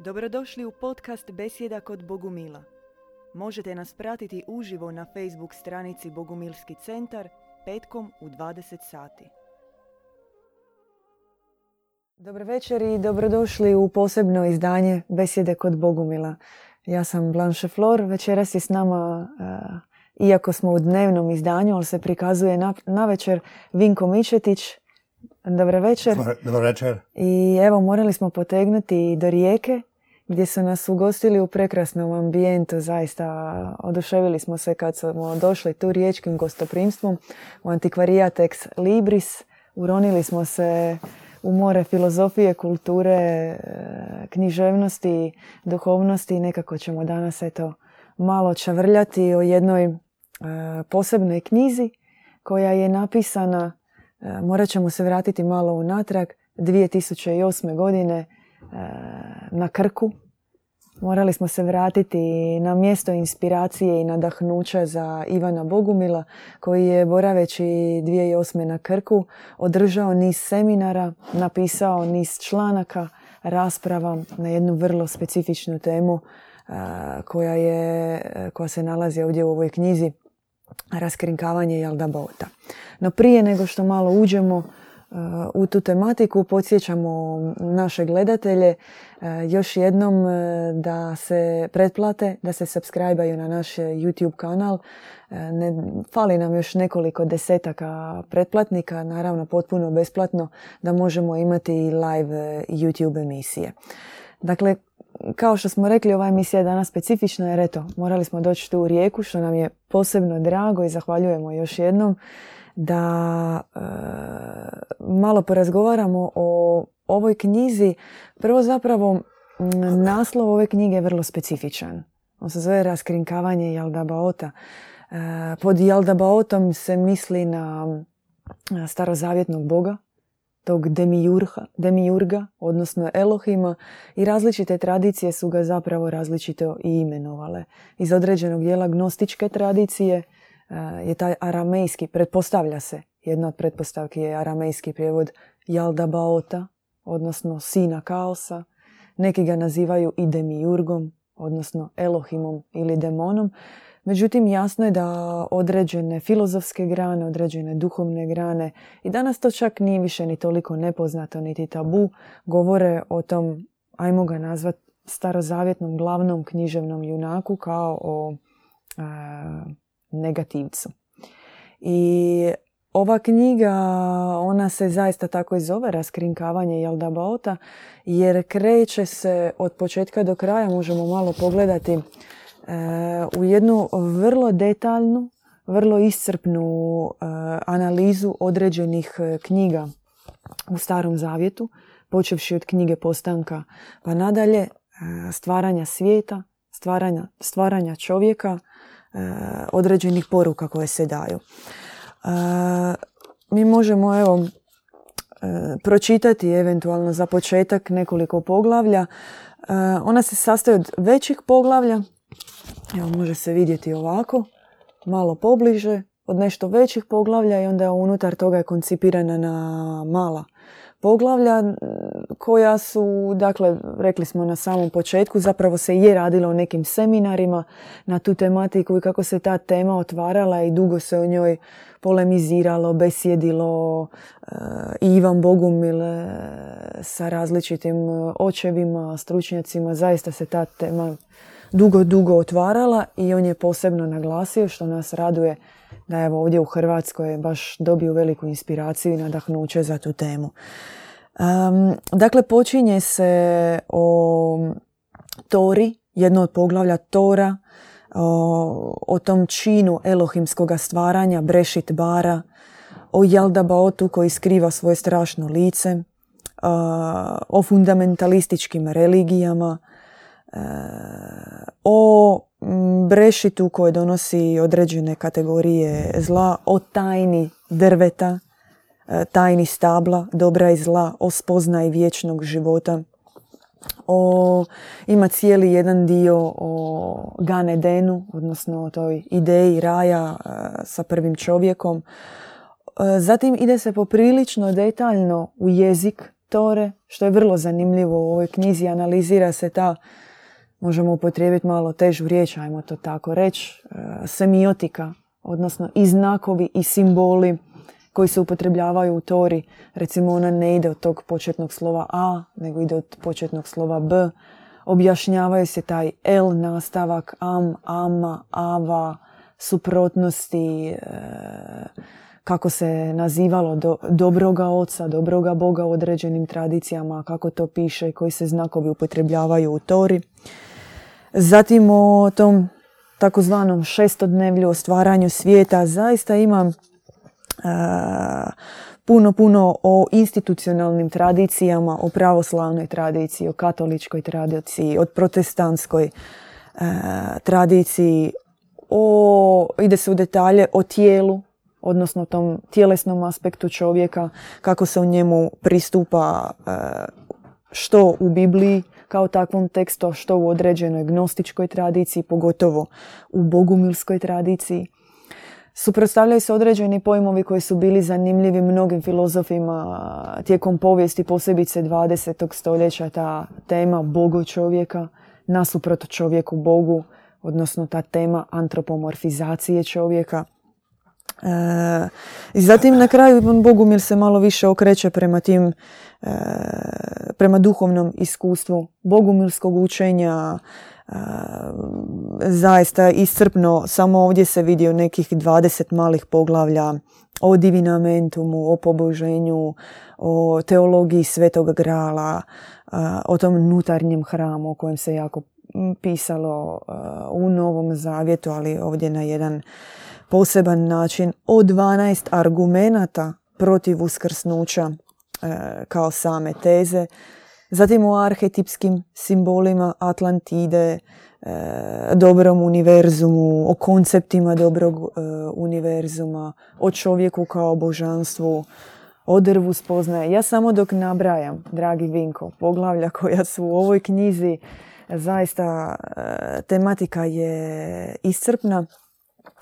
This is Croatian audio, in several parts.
Dobrodošli u podcast Besjeda kod Bogumila. Možete nas pratiti uživo na Facebook stranici Bogumilski centar petkom u 20 sati. Dobro večer i dobrodošli u posebno izdanje Besjede kod Bogumila. Ja sam Blanche Flor, večeras je s nama, eh, iako smo u dnevnom izdanju, ali se prikazuje na, na večer, Vinko Mičetić. Dobro večer. Dobar večer. I evo, morali smo potegnuti do rijeke gdje su nas ugostili u prekrasnom ambijentu, zaista oduševili smo se kad smo došli tu riječkim gostoprimstvom u antikvarijat ex libris, uronili smo se u more filozofije, kulture, e, književnosti, duhovnosti i nekako ćemo danas eto malo čavrljati o jednoj e, posebnoj knjizi koja je napisana, e, morat ćemo se vratiti malo unatrag, 2008. godine na Krku. Morali smo se vratiti na mjesto inspiracije i nadahnuća za Ivana Bogumila koji je boraveći 2008. na Krku održao niz seminara, napisao niz članaka, rasprava na jednu vrlo specifičnu temu koja, je, koja se nalazi ovdje u ovoj knjizi raskrinkavanje Jalda Bota. No prije nego što malo uđemo u tu tematiku. Podsjećamo naše gledatelje e, još jednom e, da se pretplate, da se subscribe na naš YouTube kanal. E, ne, fali nam još nekoliko desetaka pretplatnika, naravno potpuno besplatno, da možemo imati live YouTube emisije. Dakle, kao što smo rekli, ova emisija je danas specifična jer eto, morali smo doći tu u rijeku, što nam je posebno drago i zahvaljujemo još jednom da e, malo porazgovaramo o ovoj knjizi. Prvo zapravo naslov ove knjige je vrlo specifičan. On se zove Raskrinkavanje Jaldabaota. E, pod Jaldabaotom se misli na starozavjetnog boga, tog demijurha, demijurga, odnosno Elohima i različite tradicije su ga zapravo različito i imenovale. Iz određenog dijela gnostičke tradicije – je taj aramejski, pretpostavlja se, jedna od pretpostavki je aramejski prijevod Jaldabaota, odnosno sina kaosa. Neki ga nazivaju i demiurgom, odnosno Elohimom ili demonom. Međutim, jasno je da određene filozofske grane, određene duhovne grane i danas to čak nije više ni toliko nepoznato niti tabu, govore o tom, ajmo ga nazvati, starozavjetnom glavnom književnom junaku kao o negativcu. I ova knjiga, ona se zaista tako i zove, Raskrinkavanje Jeldabaota, jer kreće se od početka do kraja, možemo malo pogledati, e, u jednu vrlo detaljnu, vrlo iscrpnu e, analizu određenih e, knjiga u Starom Zavjetu, počevši od knjige Postanka pa nadalje, stvaranja svijeta, stvaranja, stvaranja čovjeka, određenih poruka koje se daju. E, mi možemo evo e, pročitati eventualno za početak nekoliko poglavlja. Ona se sastoji od većih poglavlja. Evo može se vidjeti ovako, malo pobliže, od nešto većih poglavlja i onda unutar toga je koncipirana na mala poglavlja koja su, dakle, rekli smo na samom početku, zapravo se je radilo o nekim seminarima na tu tematiku i kako se ta tema otvarala i dugo se o njoj polemiziralo, besjedilo e, i Ivan Bogumil e, sa različitim očevima, stručnjacima. Zaista se ta tema dugo, dugo otvarala i on je posebno naglasio što nas raduje da evo ovdje u Hrvatskoj baš dobiju veliku inspiraciju i nadahnuće za tu temu. Um, dakle, počinje se o Tori, jedno od poglavlja Tora, o, o tom činu elohimskog stvaranja, Brešit Bara, o Jaldabaotu koji skriva svoje strašno lice, o fundamentalističkim religijama, o brešitu koje donosi određene kategorije zla, o tajni drveta, e, tajni stabla, dobra i zla, o spoznaj vječnog života. O, ima cijeli jedan dio o Ganedenu, odnosno o toj ideji raja e, sa prvim čovjekom. E, zatim ide se poprilično detaljno u jezik Tore, što je vrlo zanimljivo u ovoj knjizi. Analizira se ta, možemo upotrijebiti malo težu riječ, ajmo to tako reći, e, semiotika, odnosno i znakovi i simboli koji se upotrebljavaju u Tori. Recimo ona ne ide od tog početnog slova A, nego ide od početnog slova B. Objašnjavaju se taj L nastavak, am, ama, ava, suprotnosti, e, kako se nazivalo do, dobroga oca, dobroga Boga u određenim tradicijama, kako to piše, koji se znakovi upotrebljavaju u Tori. Zatim o tom takozvanom šestodnevlju, o stvaranju svijeta, zaista imam puno, puno o institucionalnim tradicijama, o pravoslavnoj tradiciji, o katoličkoj tradiciji, o protestantskoj tradiciji, o, ide se u detalje o tijelu, odnosno tom tjelesnom aspektu čovjeka, kako se u njemu pristupa što u Bibliji kao takvom tekstu, što u određenoj gnostičkoj tradiciji, pogotovo u bogumilskoj tradiciji. Suprotstavljaju se određeni pojmovi koji su bili zanimljivi mnogim filozofima tijekom povijesti, posebice 20. stoljeća, ta tema bogo čovjeka, nasuprot čovjeku bogu, odnosno ta tema antropomorfizacije čovjeka. E, I zatim na kraju Bogumil se malo više okreće prema tim, e, prema duhovnom iskustvu bogumilskog učenja, zaista iscrpno, samo ovdje se vidio nekih 20 malih poglavlja o divinamentumu, o poboženju, o teologiji svetog grala, o tom unutarnjem hramu o kojem se jako pisalo u Novom Zavjetu, ali ovdje na jedan poseban način, o 12 argumenata protiv uskrsnuća kao same teze, Zatim o arhetipskim simbolima Atlantide, e, dobrom univerzumu, o konceptima dobrog e, univerzuma, o čovjeku kao božanstvu, o drvu spoznaje. Ja samo dok nabrajam, dragi Vinko, poglavlja koja su u ovoj knjizi, zaista e, tematika je iscrpna.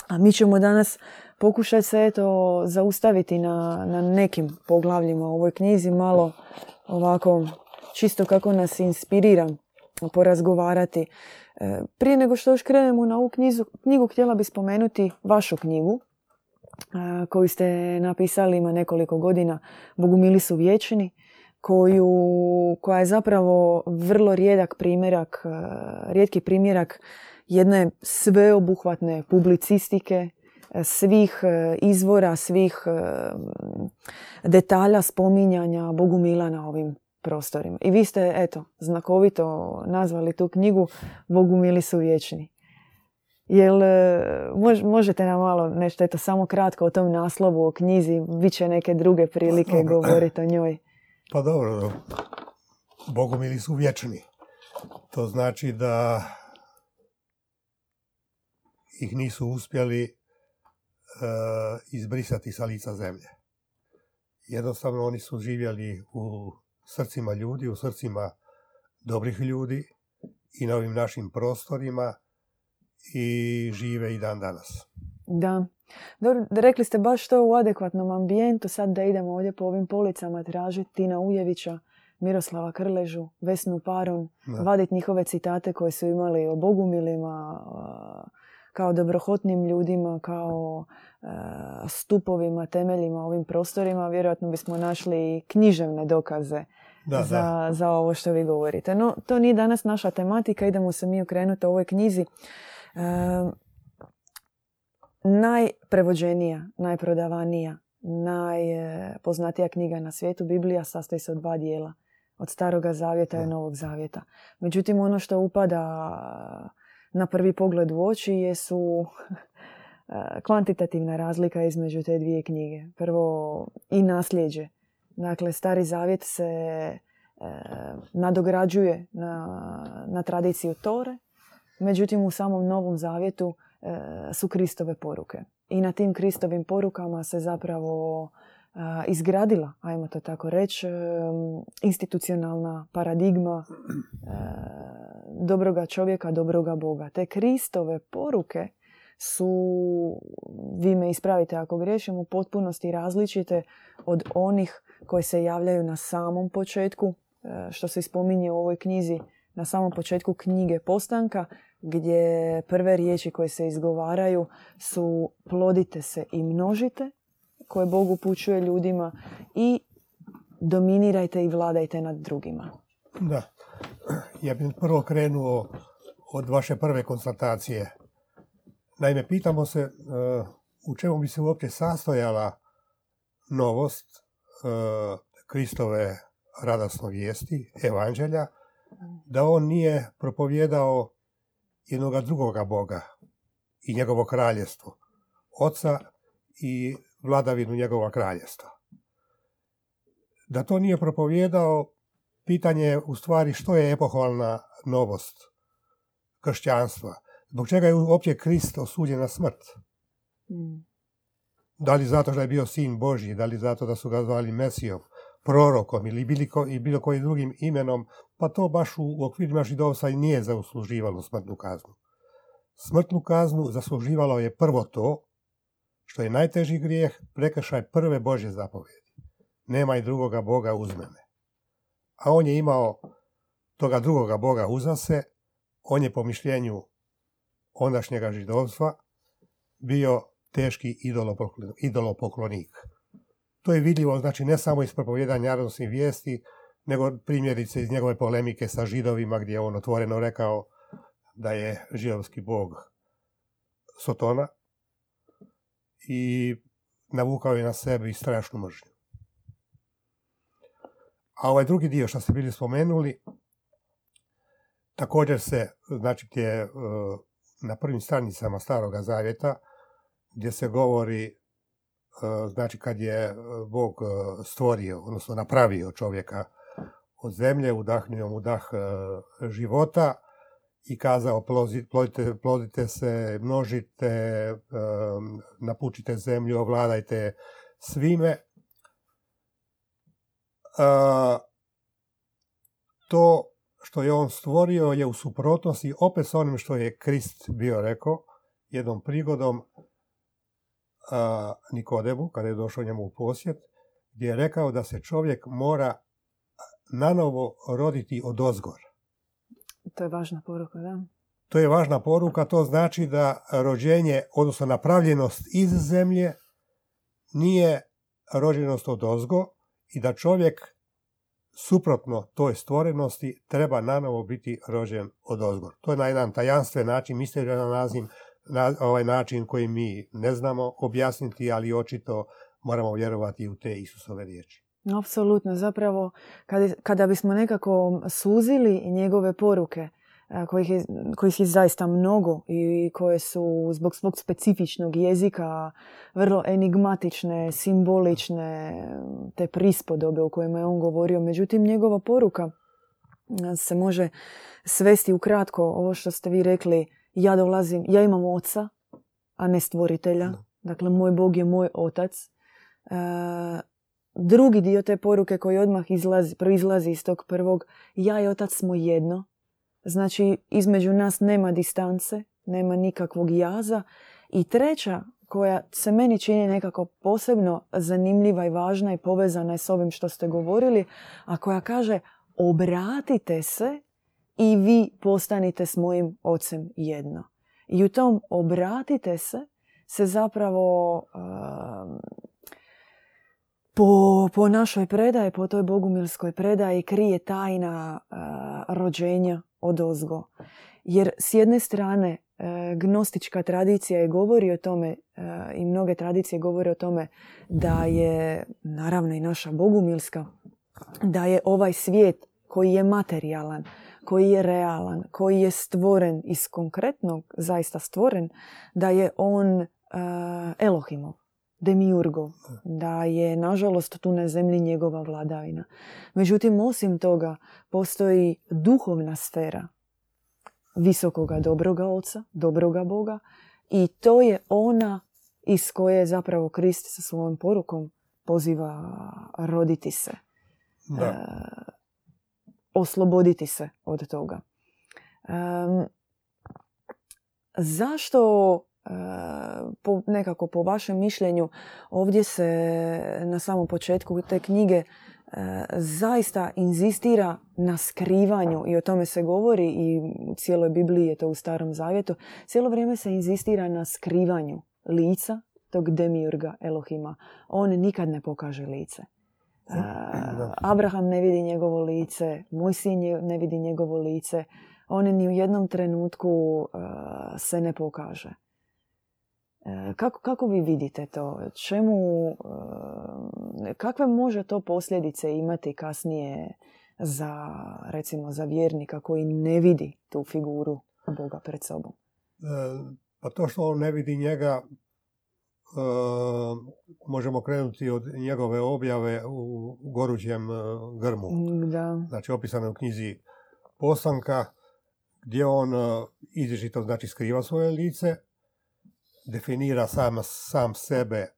A mi ćemo danas pokušati se eto zaustaviti na, na nekim poglavljima u ovoj knjizi, malo ovako čisto kako nas inspirira porazgovarati. E, prije nego što još krenemo na ovu knjizu, knjigu, htjela bi spomenuti vašu knjigu e, koju ste napisali ima nekoliko godina, Bogumili su vječni, koju, koja je zapravo vrlo rijedak primjerak, e, rijetki primjerak jedne sveobuhvatne publicistike, svih izvora, svih detalja spominjanja Bogumila na ovim prostorima. I vi ste, eto, znakovito nazvali tu knjigu Bogu mili su vječni. Jel e, možete nam malo nešto, eto, samo kratko o tom naslovu, o knjizi, bit će neke druge prilike pa, govoriti o njoj. Pa dobro, Bogu mili su vječni. To znači da ih nisu uspjeli uh, izbrisati sa lica zemlje. Jednostavno oni su živjeli u srcima ljudi, u srcima dobrih ljudi i na ovim našim prostorima i žive i dan danas. Da. Dobro, rekli ste baš to u adekvatnom ambijentu, sad da idemo ovdje po ovim policama tražiti Tina Ujevića, Miroslava Krležu, Vesnu Paron, vaditi njihove citate koje su imali o bogumilima, kao dobrohotnim ljudima, kao stupovima, temeljima ovim prostorima, vjerojatno bismo našli književne dokaze da, za, da. za ovo što vi govorite. No, to nije danas naša tematika, idemo se mi okrenuti u ovoj knjizi. E, najprevođenija, najprodavanija, najpoznatija knjiga na svijetu, Biblija, sastoji se od dva dijela. Od staroga zavjeta i novog zavjeta. Međutim, ono što upada na prvi pogled u oči jesu kvantitativna razlika između te dvije knjige. Prvo i nasljeđe Dakle, stari zavjet se e, nadograđuje na, na tradiciju Tore, međutim u samom novom zavjetu e, su Kristove poruke. I na tim Kristovim porukama se zapravo izgradila, ajmo to tako reći, institucionalna paradigma dobroga čovjeka, dobroga Boga. Te Kristove poruke su, vi me ispravite ako griješim, u potpunosti različite od onih koje se javljaju na samom početku, e, što se spominje u ovoj knjizi, na samom početku knjige Postanka, gdje prve riječi koje se izgovaraju su plodite se i množite, koje Bog upućuje ljudima i dominirajte i vladajte nad drugima. Da. Ja bih prvo krenuo od vaše prve konstatacije. Naime, pitamo se uh, u čemu bi se uopće sastojala novost uh, Kristove radosno vijesti, evanđelja, da on nije propovjedao jednoga drugoga Boga i njegovo kraljestvo, oca i vladavinu njegova kraljestva. Da to nije propovjedao, pitanje je u stvari što je epohalna novost kršćanstva. Zbog čega je uopće Krist osuđen na smrt? Mm. Da li zato što je bio sin Božji, da li zato da su ga zvali Mesijom, prorokom ili bilo, i bilo kojim drugim imenom, pa to baš u okvirima židovstva i nije zasluživalo smrtnu kaznu. Smrtnu kaznu zasluživalo je prvo to, što je najteži grijeh, prekršaj prve Božje zapovjedi. Nema i drugoga Boga uz mene. A on je imao toga drugoga Boga uza se, on je po mišljenju ondašnjega židovstva bio teški idolopoklonik. To je vidljivo, znači ne samo iz propovjedanja radosnih vijesti, nego primjerice iz njegove polemike sa židovima gdje je on otvoreno rekao da je židovski bog Sotona i navukao je na sebi strašnu mržnju. A ovaj drugi dio što ste bili spomenuli, također se, znači gdje e, na prvim stranicama Staroga Zavjeta, gdje se govori, e, znači kad je e, Bog stvorio, odnosno napravio čovjeka od zemlje, udahnuo mu dah života i kazao plodite, plodite se, množite, napučite zemlju, ovladajte svime. To što je on stvorio je u suprotnosti opet s onim što je Krist bio rekao jednom prigodom Nikodebu, kada je došao njemu u posjet, gdje je rekao da se čovjek mora nanovo roditi od ozgor. To je važna poruka, da? To je važna poruka, to znači da rođenje, odnosno napravljenost iz zemlje, nije rođenost od ozgo i da čovjek suprotno toj stvorenosti treba nanovo biti rođen od ozgor. To je na jedan tajanstven način, misterijan na ovaj način koji mi ne znamo objasniti, ali očito moramo vjerovati u te Isusove riječi. Apsolutno, zapravo kada, kada bismo nekako suzili njegove poruke, kojih je, kojih je zaista mnogo i koje su zbog svog specifičnog jezika vrlo enigmatične, simbolične, te prispodobe u kojima je on govorio. Međutim, njegova poruka se može svesti u kratko ovo što ste vi rekli. Ja dolazim, ja imam oca, a ne stvoritelja. Dakle, moj Bog je moj otac. Drugi dio te poruke koji odmah izlazi, proizlazi iz tog prvog, ja i otac smo jedno Znači, između nas nema distance, nema nikakvog jaza. I treća, koja se meni čini nekako posebno zanimljiva i važna i povezana je s ovim što ste govorili, a koja kaže obratite se i vi postanite s mojim ocem jedno. I u tom obratite se se zapravo um, po, po našoj predaji, po toj bogumilskoj predaji krije tajna uh, rođenja od ozgo. Jer s jedne strane e, gnostička tradicija je govori o tome e, i mnoge tradicije govore o tome da je, naravno i naša bogumilska, da je ovaj svijet koji je materijalan, koji je realan, koji je stvoren iz konkretnog, zaista stvoren, da je on uh, Elohimov, demiurgov, da je nažalost tu na zemlji njegova vladavina. Međutim, osim toga, postoji duhovna sfera visokoga dobroga oca, dobroga Boga i to je ona iz koje zapravo Krist sa svojom porukom poziva roditi se. E, osloboditi se od toga. zašto po, nekako po vašem mišljenju ovdje se na samom početku te knjige zaista inzistira na skrivanju i o tome se govori i u cijeloj Bibliji je to u Starom Zavjetu. Cijelo vrijeme se inzistira na skrivanju lica tog demiurga Elohima. On nikad ne pokaže lice. Abraham ne vidi njegovo lice, moj sin ne vidi njegovo lice. On ni u jednom trenutku se ne pokaže. E, kako, kako vi vidite to? Čemu, e, kakve može to posljedice imati kasnije za, recimo, za vjernika koji ne vidi tu figuru Boga pred sobom? E, pa to što on ne vidi njega, možemo krenuti od njegove objave u gorućem grmu. Da. Znači, opisano u knjizi Poslanka, gdje on izričito znači skriva svoje lice, definira sam, sam sebe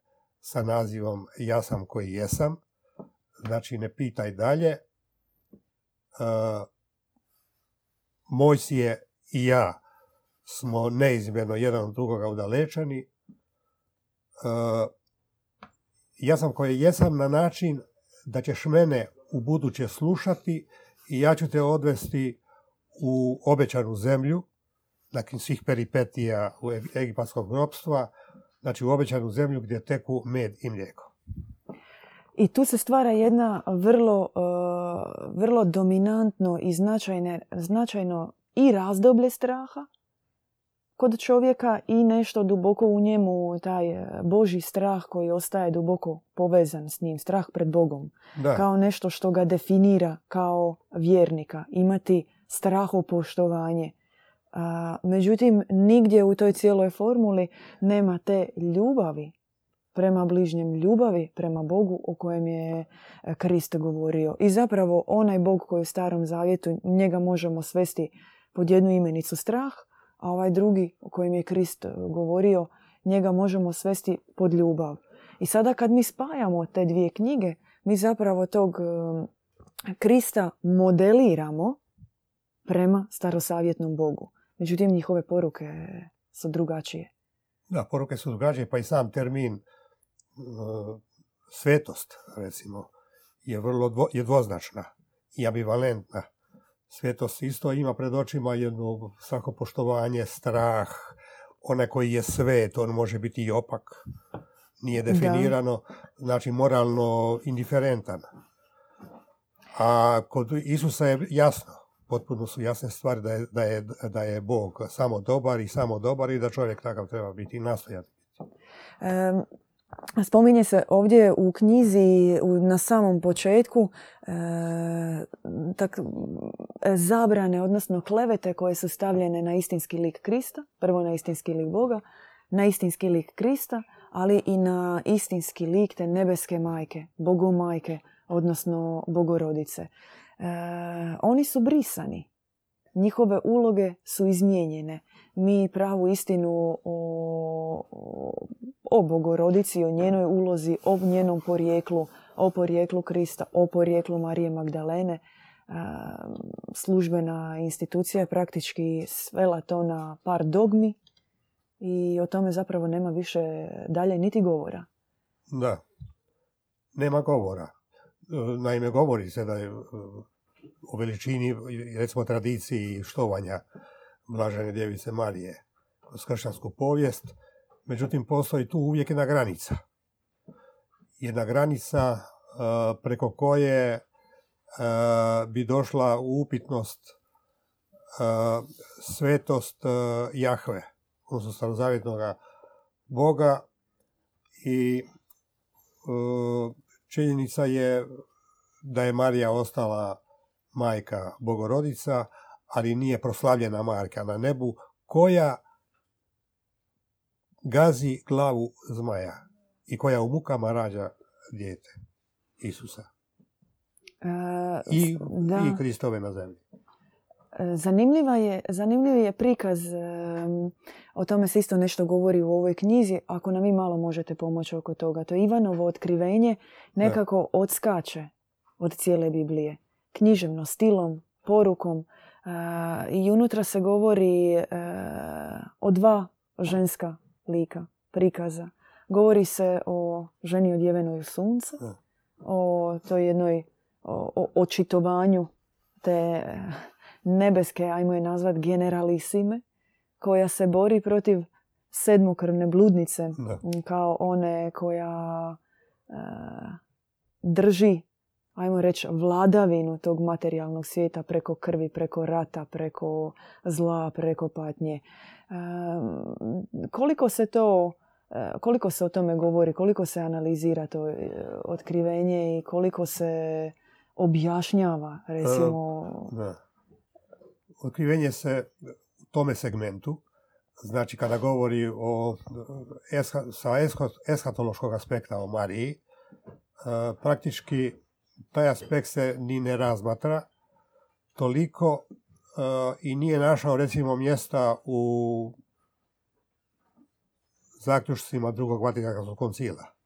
sa nazivom ja sam koji jesam, znači ne pitaj dalje. Uh, moj si je i ja smo neizmjerno jedan od drugoga udalečeni. Uh, ja sam koji jesam na način da ćeš mene u buduće slušati i ja ću te odvesti u obećanu zemlju nakon svih peripetija u egipatskog ropstva, znači u obećanu zemlju gdje teku med i mlijeko. I tu se stvara jedna vrlo, uh, vrlo dominantno i značajne, značajno i razdoblje straha kod čovjeka i nešto duboko u njemu, taj uh, Boži strah koji ostaje duboko povezan s njim, strah pred Bogom. Da. Kao nešto što ga definira kao vjernika. Imati strahopoštovanje a, međutim, nigdje u toj cijeloj formuli nema te ljubavi prema bližnjem, ljubavi prema Bogu o kojem je e, Krist govorio. I zapravo onaj Bog koji je u starom zavjetu, njega možemo svesti pod jednu imenicu strah, a ovaj drugi o kojem je Krist govorio, njega možemo svesti pod ljubav. I sada kad mi spajamo te dvije knjige, mi zapravo tog e, Krista modeliramo prema starosavjetnom Bogu. Međutim, njihove poruke su drugačije. Da, poruke su drugačije, pa i sam termin uh, svetost, recimo, je vrlo dvo, je dvoznačna i ambivalentna. Svetost isto ima pred očima jedno svako poštovanje, strah, onaj koji je svet, on može biti i opak, nije definirano, znači moralno indiferentan. A kod Isusa je jasno, potpuno su jasne stvari da je, da je, da je Bog samo dobar i samo dobar i da čovjek takav treba biti i nastojati. Um, spominje se ovdje u knjizi na samom početku e, tak, zabrane, odnosno klevete koje su stavljene na istinski lik Krista, prvo na istinski lik Boga, na istinski lik Krista, ali i na istinski lik te nebeske majke, Bogu majke, odnosno Bogorodice. Eh, oni su brisani. Njihove uloge su izmijenjene. Mi pravu istinu o, o Bogorodici, o njenoj ulozi, o njenom porijeklu, o porijeklu Krista, o porijeklu Marije Magdalene, eh, službena institucija je praktički svela to na par dogmi i o tome zapravo nema više dalje niti govora. Da, nema govora. Naime, govori se da je o veličini, recimo tradiciji štovanja Blažene djevice Marije kroz kršćansku povijest. Međutim, postoji tu uvijek jedna granica. Jedna granica e, preko koje e, bi došla u upitnost e, svetost Jahve, odnosno starozavjetnog Boga i činjenica je da je Marija ostala majka Bogorodica, ali nije proslavljena majka na nebu, koja gazi glavu zmaja i koja u mukama rađa dijete Isusa. E, I, I Kristove na zemlji. E, zanimljiva je, zanimljiv je prikaz, o tome se isto nešto govori u ovoj knjizi, ako nam vi malo možete pomoći oko toga. To Ivanovo otkrivenje nekako odskače od cijele Biblije književno stilom, porukom. I unutra se govori e, o dva ženska lika, prikaza. Govori se o ženi odjevenoj u Da. o toj jednoj o, o očitovanju te nebeske, ajmo je nazvat generalisime, koja se bori protiv sedmokrvne bludnice, Da. kao one koja e, drži, ajmo reći, vladavinu tog materijalnog svijeta preko krvi, preko rata, preko zla, preko patnje. E, koliko se to e, koliko se o tome govori, koliko se analizira to e, otkrivenje i koliko se objašnjava, recimo... Da. Otkrivenje se u tome segmentu, znači kada govori o sa eshatološkog aspekta o Mariji, e, praktički taj aspekt se ni ne razmatra toliko e, i nije našao recimo mjesta u zaključcima drugog Vatikanskog koncila.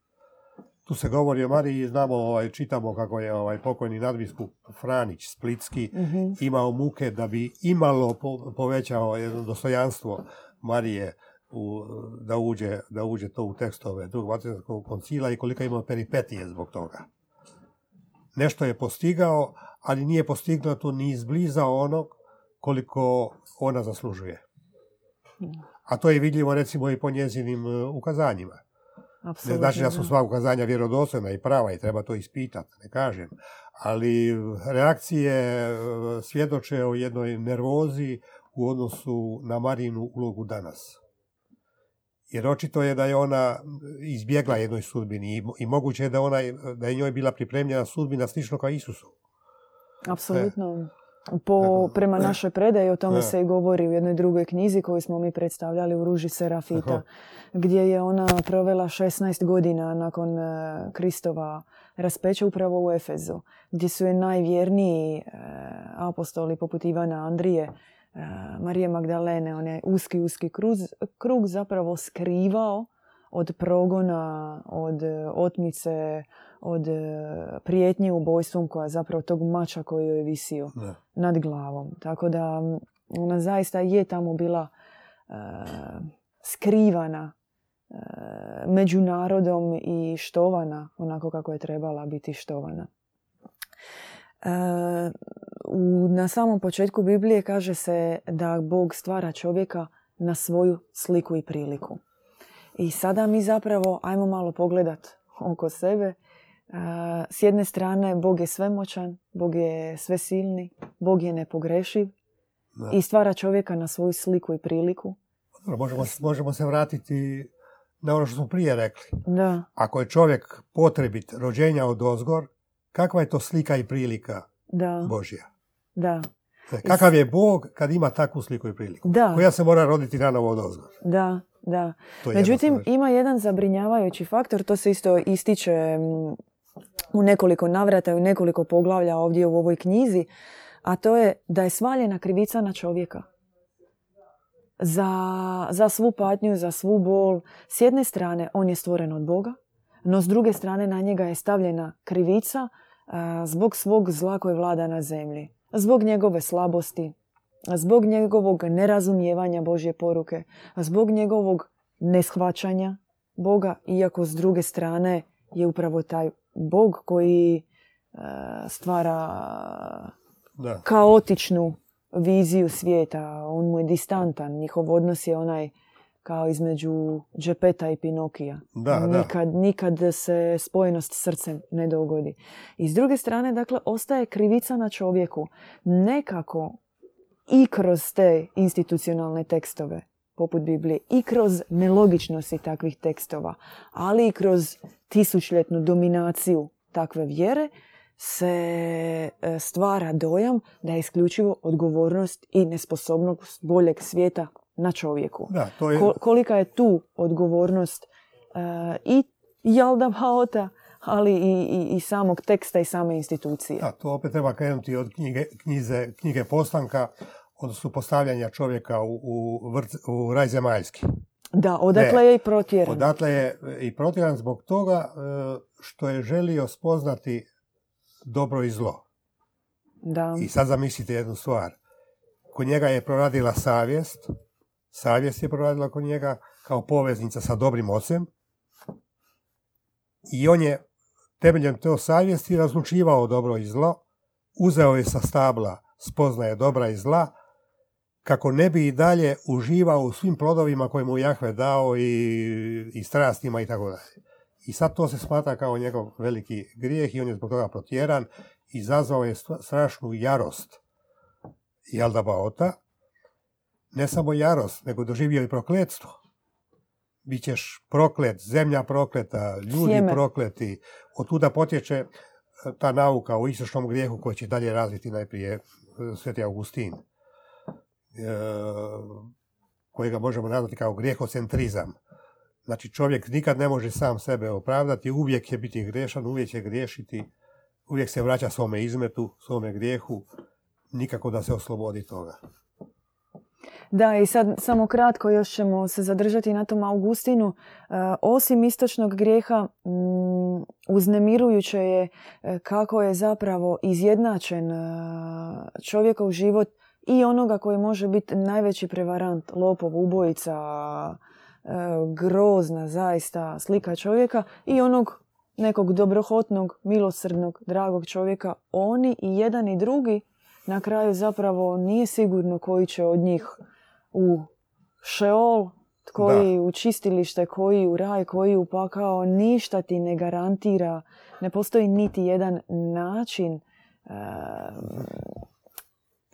Tu se govori o Mariji, znamo, ovaj, čitamo kako je ovaj pokojni nadbiskup Franić Splitski Mhm. imao muke da bi imalo po- povećao jedno dostojanstvo Marije u, da, uđe, da uđe to u tekstove drugog Vatikanskog koncila i koliko je imao peripetije zbog toga. Nešto je postigao, ali nije postignuto ni izbliza onog koliko ona zaslužuje. A to je vidljivo recimo i po njezinim e, ukazanjima. Ne znači da su sva ukazanja vjerodostojna i prava i treba to ispitati, ne kažem. Ali reakcije e, svjedoče o jednoj nervozi u odnosu na Marinu ulogu danas. Jer očito je da je ona izbjegla jednoj sudbini i, moguće je da, ona, da je njoj bila pripremljena sudbina slično kao Isusu. Apsolutno. Po, prema našoj predaji o tome Da. se i govori u jednoj drugoj knjizi koju smo mi predstavljali u Ruži Serafita, gdje je ona provela 16 godina nakon e, Kristova raspeća upravo u Efezu, gdje su je najvjerniji e, apostoli poput Ivana Andrije, e, Marije Magdalene, onaj uski, uski kruz, krug zapravo skrivao od progona, od e, otmice, od e, prijetnje ubojstvom koja zapravo tog mača koji joj je visio Da. nad glavom. Tako da ona zaista je tamo bila e, skrivana e, među narodom i štovana onako kako je trebala biti štovana. E, u, na samom početku Biblije kaže se da Bog stvara čovjeka na svoju sliku i priliku. I sada mi zapravo, ajmo malo pogledat oko sebe. E, S jedne strane, Bog je svemoćan, Bog je svesilni, Bog je nepogrešiv Da. i stvara čovjeka na svoju sliku i priliku. Možemo, možemo se vratiti na ono što smo prije rekli. Da, Ako je čovjek potrebit rođenja od ozgor, kakva je to slika i prilika da, Božja? da, Kakav je Bog kad ima takvu sliku i priliku? da, Koja se mora roditi na novo od ozgor? da, da. Je Međutim, ima jedan zabrinjavajući faktor, to se isto ističe mm, u nekoliko navrata i u nekoliko poglavlja ovdje u ovoj knjizi, a to je da je svaljena krivica na čovjeka. Za, za svu patnju, za svu bol. S jedne strane, on je stvoren od Boga, no s druge strane na njega je stavljena krivica zbog svog zla koje vlada na zemlji. Zbog njegove slabosti, zbog njegovog nerazumijevanja Božje poruke, zbog njegovog neshvaćanja Boga, iako s druge strane je upravo taj Bog koji e, stvara Da. kaotičnu viziju svijeta. On mu je distantan. Njihov odnos je onaj kao između Džepeta i Pinokija. Da, da. nikad, nikad se spojenost s srcem ne dogodi. I s druge strane, dakle, ostaje krivica na čovjeku. Nekako i kroz te institucionalne tekstove, poput Biblije, i kroz nelogičnosti takvih tekstova, ali i kroz tisućljetnu dominaciju takve vjere, se e, stvara dojam da je isključivo odgovornost i nesposobnost boljeg svijeta na čovjeku. Da, to je, Ko- kolika je tu odgovornost e, i Jaldabaota, ali i, i, i samog teksta i same institucije. da, to opet treba krenuti od knjige, knjize, knjige postanka, odnosno postavljanja čovjeka u, u, vrt, u raj zemaljski. Da, odakle Ne. je i protjeran. Odatle je i protjeran zbog toga e, što je želio spoznati dobro i zlo. Da, I sad zamislite jednu stvar. Kod njega je proradila savjest savjest je proradila kod njega kao poveznica sa dobrim ocem i on je temeljem te savjesti razlučivao dobro i zlo, uzeo je sa stabla spoznaje dobra i zla, kako ne bi i dalje uživao u svim plodovima koje mu Jahve dao i, i strastima i tako dalje. I sad to se smatra kao njegov veliki grijeh i on je zbog toga protjeran. Izazvao je strašnu jarost Jaldabaota. Ne samo jarost, nego doživio i prokletstvo. Bićeš proklet, zemlja prokleta, ljudi Sjeme. prokleti. Od tuda potječe e, ta nauka o istočnom grijehu koji će dalje razviti najprije e, Sveti Augustin. E, kojega možemo nazvati kao grijehocentrizam Znači čovjek nikad ne može sam sebe opravdati, uvijek će biti grešan, uvijek će griješiti, uvijek se vraća svome izmetu, svome grijehu, nikako da se oslobodi toga. Da, i sad samo kratko još ćemo se zadržati na tom Augustinu. E, osim istočnog grijeha, mm, uznemirujuće je e, kako je zapravo izjednačen e, čovjekov život i onoga koji može biti najveći prevarant, lopov, ubojica, grozna zaista slika čovjeka i onog nekog dobrohotnog, milosrdnog, dragog čovjeka. Oni i jedan i drugi na kraju zapravo nije sigurno koji će od njih u šeol, koji u čistilište, koji u raj, koji u pakao, ništa ti ne garantira. Ne postoji niti jedan način e,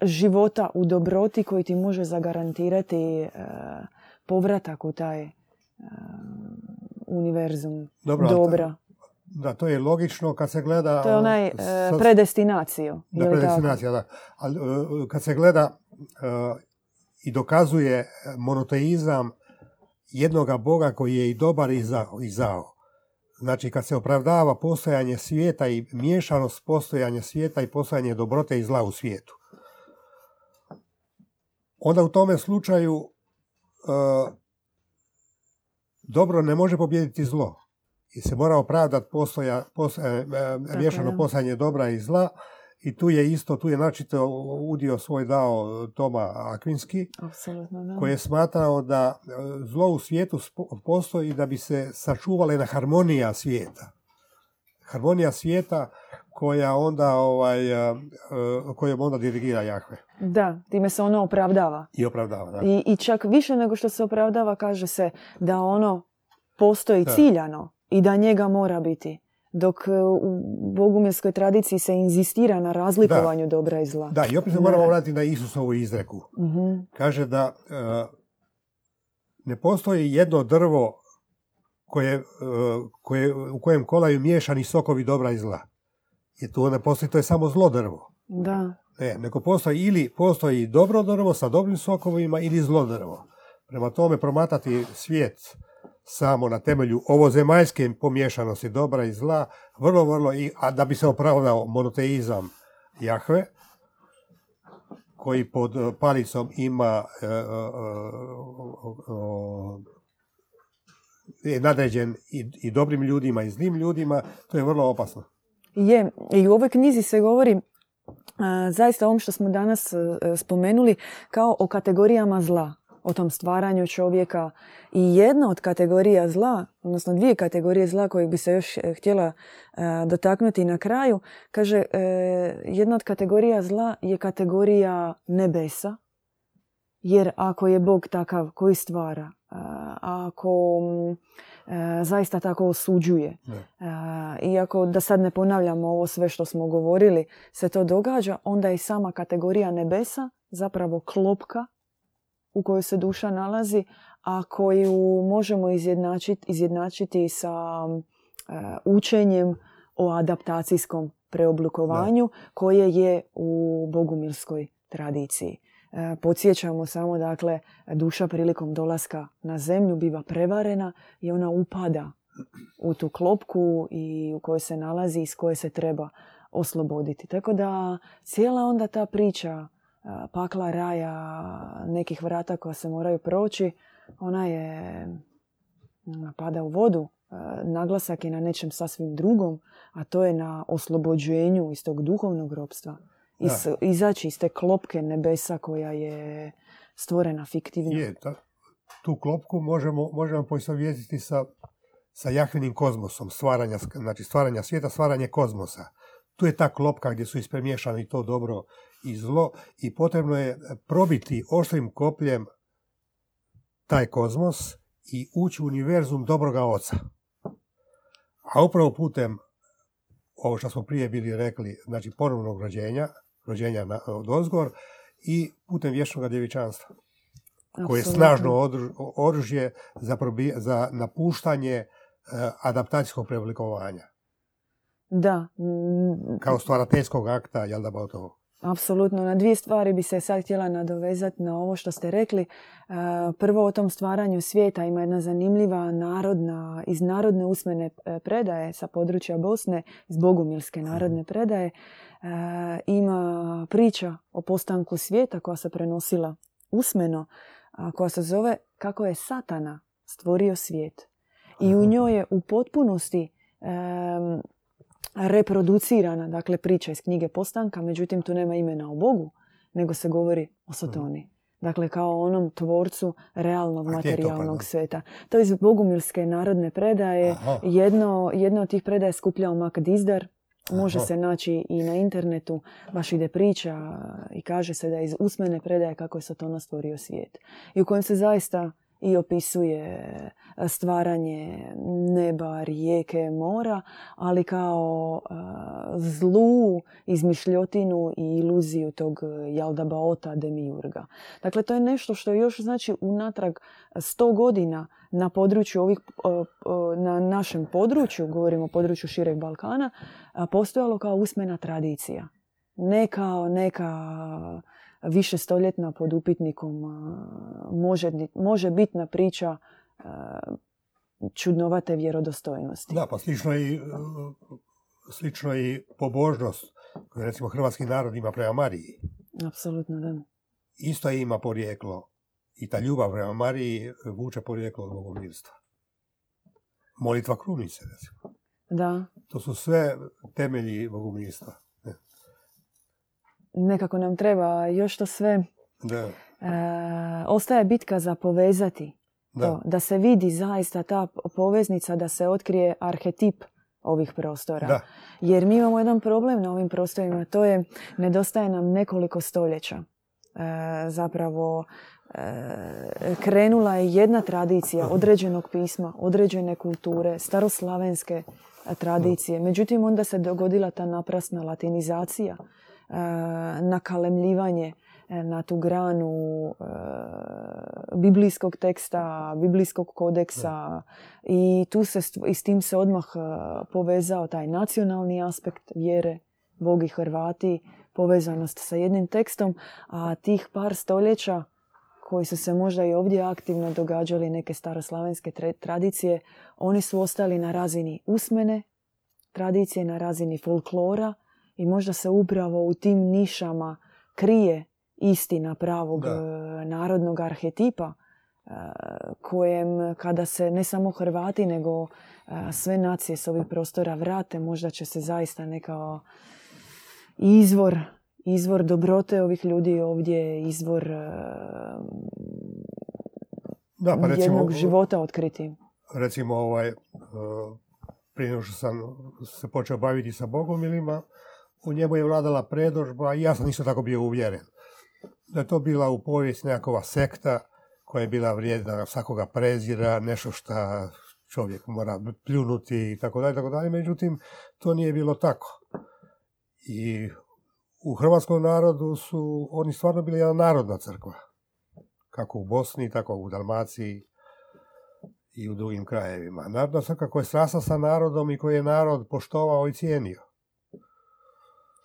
života u dobroti koji ti može zagarantirati e, povratak u taj uh, univerzum Dobro, dobra. Da, to je logično kad se gleda... To je onaj uh, predestinaciju. Da, predestinacija, da. Ali uh, kad se gleda uh, i dokazuje monoteizam jednoga Boga koji je i dobar i zao. I zao. Znači, kad se opravdava postojanje svijeta i miješanost postojanja svijeta i postojanje dobrote i zla u svijetu. Onda u tome slučaju E, dobro ne može pobijediti zlo. I se mora opravdati postoja, postoja, e, e, miješano postojanje dobra i zla. I tu je isto, tu je načito udio svoj dao Toma Akvinski, koji je smatrao da zlo u svijetu postoji da bi se sačuvala jedna harmonija svijeta. Harmonija svijeta koja onda ovaj, kojom onda dirigira Jahve. Da, time se ono opravdava. I opravdava, da. I, I čak više nego što se opravdava kaže se da ono postoji ciljano i da njega mora biti. Dok e, u bogumilskoj tradiciji se inzistira na razlikovanju dobra i zla. Da, i opet se moramo vratiti na Isusovu izreku. uh Kaže da e, ne postoji jedno drvo koje, e, koje, u kojem kolaju miješani sokovi dobra i zla. Jer tu ne postoji, to je samo zlo drvo. Da. Ne, nego postoji ili postoji dobro drvo sa dobrim sokovima ili zlo drvo. Prema tome promatati svijet samo na temelju ovozemaljske pomiješanosti dobra i zla, vrlo, vrlo, i, a da bi se opravdao monoteizam Jahve, koji pod palicom ima e, e, e, je nadređen i, i dobrim ljudima i zlim ljudima, to je vrlo opasno. Je, i u ovoj knjizi se govori zaista ovom što smo danas e, spomenuli kao o kategorijama zla, o tom stvaranju čovjeka. I jedna od kategorija zla, odnosno dvije kategorije zla koje bi se još e, htjela e, dotaknuti na kraju, kaže jedna od kategorija zla je kategorija nebesa, jer ako je Bog takav koji stvara, ako E, zaista tako osuđuje. E, iako da sad ne ponavljamo ovo sve što smo govorili, se to događa, onda i sama kategorija nebesa zapravo klopka u kojoj se duša nalazi, a koju možemo izjednačiti, izjednačiti sa e, učenjem o adaptacijskom preoblikovanju koje je u bogumilskoj tradiciji. E, podsjećamo samo, dakle, duša prilikom dolaska na zemlju biva prevarena i ona upada u tu klopku i u kojoj se nalazi i iz koje se treba osloboditi. Tako da cijela onda ta priča pakla raja, nekih vrata koja se moraju proći, ona je pada u vodu. E, naglasak je na nečem sasvim drugom, a to je na oslobođenju iz tog duhovnog ropstva iz, izaći iz te klopke nebesa koja je stvorena fiktivno. Je, tu klopku možemo, možemo poistovjetiti sa, sa Jahvinim kozmosom, stvaranja, znači stvaranja svijeta, stvaranje kozmosa. Tu je ta klopka gdje su ispremiješani to dobro i zlo i potrebno je probiti oštrim kopljem taj kozmos i ući u univerzum dobroga oca. A upravo putem ovo što smo prije bili rekli, znači ponovnog rođenja, rođenja na, od ozgor i putem vječnog djevičanstva koje je snažno oružje za, za napuštanje e, adaptacijskog preoblikovanja. Da. Kao stvarateljskog akta, jel da to? Apsolutno. Na dvije stvari bi se sad htjela nadovezati na ovo što ste rekli. E, prvo o tom stvaranju svijeta ima jedna zanimljiva narodna, iz narodne usmene e, predaje sa područja Bosne, iz Bogumilske narodne predaje. Ima priča o postanku svijeta koja se prenosila usmeno koja se zove Kako je Satana stvorio svijet. I u njoj je u potpunosti reproducirana, dakle, priča iz knjige Postanka, međutim tu nema imena o Bogu, nego se govori o Sotoni. Dakle, kao onom tvorcu realnog materijalnog sveta. To iz Bogumilske narodne predaje. Jedno, jedno od tih predaje je skupljao Mak Dizdar, Može se naći i na internetu, baš ide priča i kaže se da je iz usmene predaje kako je Satona stvorio svijet. I u kojem se zaista i opisuje stvaranje neba, rijeke, mora, ali kao zlu izmišljotinu i iluziju tog Jaldabaota Demiurga. Dakle, to je nešto što je još znači unatrag sto godina na području ovih, na našem području, govorimo o području šireg Balkana, postojalo kao usmena tradicija. Ne kao neka više stoljetna pod upitnikom može, može bitna priča čudnovate vjerodostojnosti. Da, pa slično i, slično i pobožnost koju recimo hrvatski narod ima prema Mariji. Apsolutno, da. Isto ima porijeklo i ta ljubav prema Mariji vuče porijeklo od bogomilstva. Molitva krunice, recimo. Da. To su sve temelji bogomilstva. Nekako nam treba još to sve... Da. E, ostaje bitka za povezati. Da. To, da se vidi zaista ta poveznica, da se otkrije arhetip ovih prostora. Da. Jer mi imamo jedan problem na ovim prostorima, to je nedostaje nam nekoliko stoljeća. E, zapravo E, krenula je jedna tradicija određenog pisma, određene kulture, staroslavenske e, tradicije. Međutim, onda se dogodila ta naprasna latinizacija, nakalemljivanje na tu granu biblijskog teksta, biblijskog kodeksa. I tu se, i s tim se odmah povezao taj nacionalni aspekt vjere, Bog i Hrvati, povezanost sa jednim tekstom, a tih par stoljeća koji su se možda i ovdje aktivno događali neke staroslavenske tradicije, oni su ostali na razini usmene tradicije, na razini folklora i možda se upravo u tim nišama krije istina pravog da. E, narodnog arhetipa e, kojem kada se ne samo Hrvati nego e, sve nacije s ovih prostora vrate, možda će se zaista neka izvor izvor dobrote ovih ljudi ovdje, izvor da, pa recimo, jednog života otkriti. Recimo, ovaj, prije nego što sam se počeo baviti sa bogomilima, u njemu je vladala predožba i ja sam isto tako bio uvjeren. Da je to bila u povijesti nekakva sekta koja je bila vrijedna svakoga prezira, nešto što čovjek mora pljunuti i tako dalje, tako dalje. Međutim, to nije bilo tako. I u hrvatskom narodu su oni stvarno bili jedna narodna crkva. Kako u Bosni, tako u Dalmaciji i u drugim krajevima. Narodna crkva koja je strasla sa narodom i koji je narod poštovao i cijenio.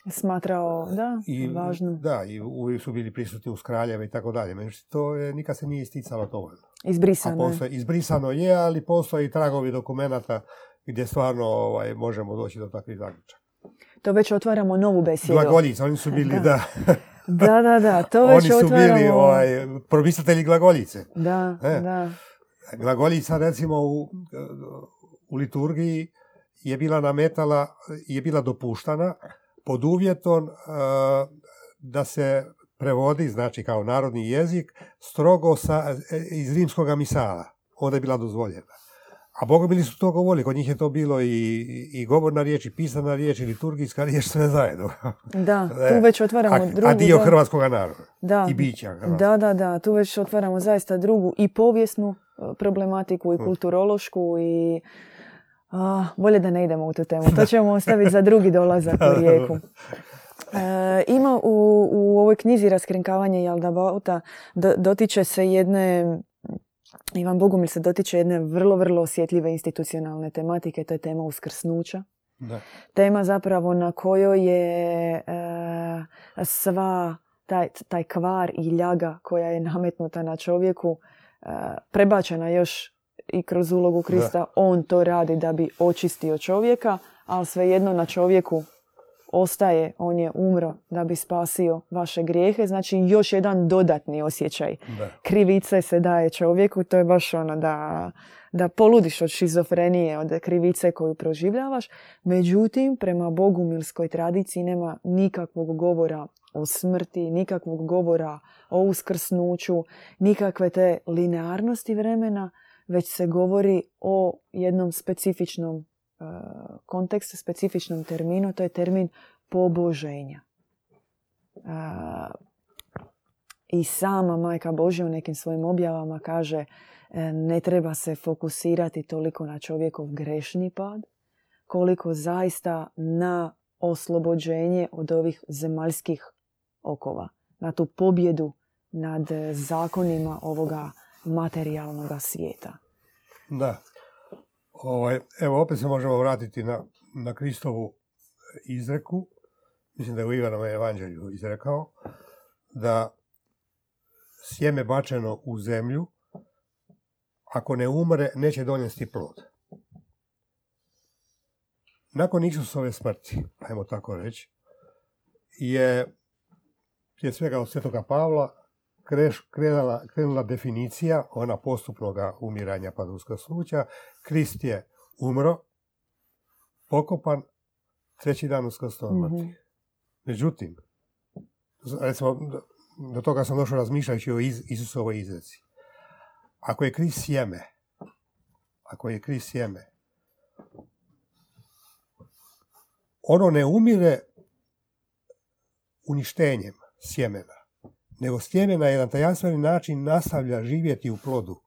Smatrao, da, I, važno. Da, i uvijek su bili prisutni uz kraljeve i tako dalje. Međutim, to je, nikad se nije isticalo dovoljno. Izbrisano je. Izbrisano je, ali postoji tragovi dokumenata gdje stvarno ovaj, možemo doći do takvih zaključaka. To već otvaramo novu besjedu. Glagoljica, oni su bili, da. da. da, da, to već Oni su bili ovaj, promislitelji glagoljice. Da, e. da. Glagoljica, recimo, u, u liturgiji je bila nametala, je bila dopuštana pod uvjetom uh, da se prevodi, znači kao narodni jezik, strogo sa, e, iz rimskog misala. Onda je bila dozvoljena. A bogomili su to govorili, kod njih je to bilo i, i govorna riječ, i pisana riječ, i liturgijska riječ, sve zajedno. Da, tu već otvaramo a, drugu... A dio hrvatskog naroda da. i bića Da, da, da, tu već otvaramo zaista drugu i povijesnu e, problematiku, i hm. kulturološku, i... A, bolje da ne idemo u tu temu, to ćemo ostaviti za drugi dolazak u rijeku. E, ima u, u ovoj knjizi Raskrinkavanje Jaldabauta dotiče se jedne Ivan Bogumil se dotiče jedne vrlo, vrlo osjetljive institucionalne tematike, to je tema uskrsnuća. Da. Tema zapravo na kojoj je e, sva taj, taj kvar i ljaga koja je nametnuta na čovjeku e, prebačena još i kroz ulogu Krista. On to radi da bi očistio čovjeka, ali svejedno na čovjeku ostaje, on je umro da bi spasio vaše grijehe, znači još jedan dodatni osjećaj da. krivice se daje čovjeku, to je baš ono da, da poludiš od šizofrenije, od krivice koju proživljavaš. Međutim, prema bogumilskoj tradiciji nema nikakvog govora o smrti, nikakvog govora o uskrsnuću, nikakve te linearnosti vremena, već se govori o jednom specifičnom E, kontekstu, specifičnom terminu, to je termin poboženja. E, I sama Majka Božja u nekim svojim objavama kaže e, ne treba se fokusirati toliko na čovjekov grešni pad, koliko zaista na oslobođenje od ovih zemaljskih okova, na tu pobjedu nad zakonima ovoga materijalnog svijeta. Da, Ovaj, evo, opet se možemo vratiti na, na Kristovu izreku. Mislim da je u Ivanove evanđelju izrekao da sjeme bačeno u zemlju, ako ne umre, neće donijeti plod. Nakon Isusove smrti, ajmo tako reći, je prije svega od Svetoga Pavla krenula, krenula definicija ona postupnog umiranja pa slučaja. Krist je umro, pokopan, treći dan mrtvih. Mhm. Međutim, recimo, do toga sam došao razmišljajući o Is- Isusovoj izreci. Ako je Krist sjeme, ako je Krist sjeme, ono ne umire uništenjem sjemena nego sjeme na jedan tajanstveni način nastavlja živjeti u plodu.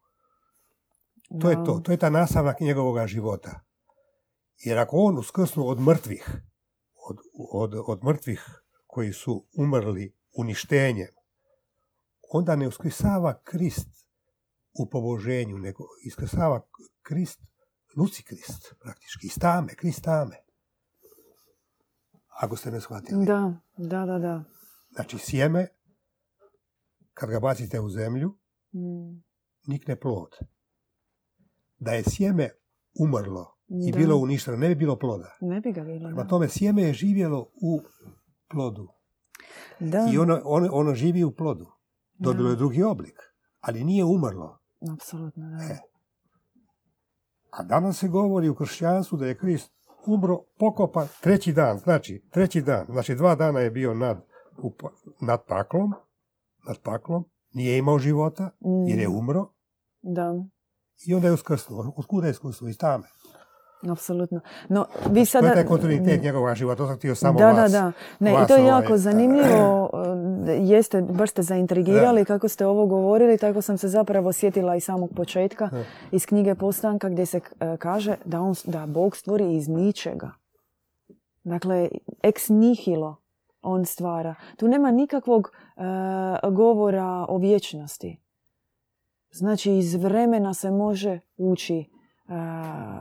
To je to, to je ta nastavak njegovog života. Jer ako on uskrsnu od mrtvih, od, od, od mrtvih koji su umrli uništenjem, onda ne uskrsava Krist u poboženju, nego iskrsava Krist, Luci Krist, praktički, iz tame, Krist tame. Ako ste me shvatili. Da, da, da, da. Znači, sjeme kad ga bacite u zemlju, mm. nikne plod. Da je sjeme umrlo i bilo uništeno, ne bi bilo ploda. Ne bi ga bilo. Prema tome, sjeme je živjelo u plodu. Da. I ono, ono, ono živi u plodu. Dobilo je drugi oblik, ali nije umrlo. Apsolutno, da. E. A danas se govori u kršćanstvu da je Krist umro, pokopan treći dan. Znači, treći dan. Znači, dva dana je bio nad, nad paklom, nad paklom, nije imao života, jer je mm. umro. Da. I onda je uskrsnuo. Otkuda je uskrsnuo? Iz tame. Apsolutno. No, vi sada... To je taj kontinuitet njegovog života, to sam htio samo da, vas... Da, da, Ne, i to je jako ovaj, zanimljivo. Jeste, baš ste zaintrigirali kako ste ovo govorili, tako sam se zapravo sjetila i samog početka iz knjige Postanka gdje se e, kaže da, on, da Bog stvori iz ničega. Dakle, ex nihilo on stvara. Tu nema nikakvog e, govora o vječnosti. Znači iz vremena se može ući e,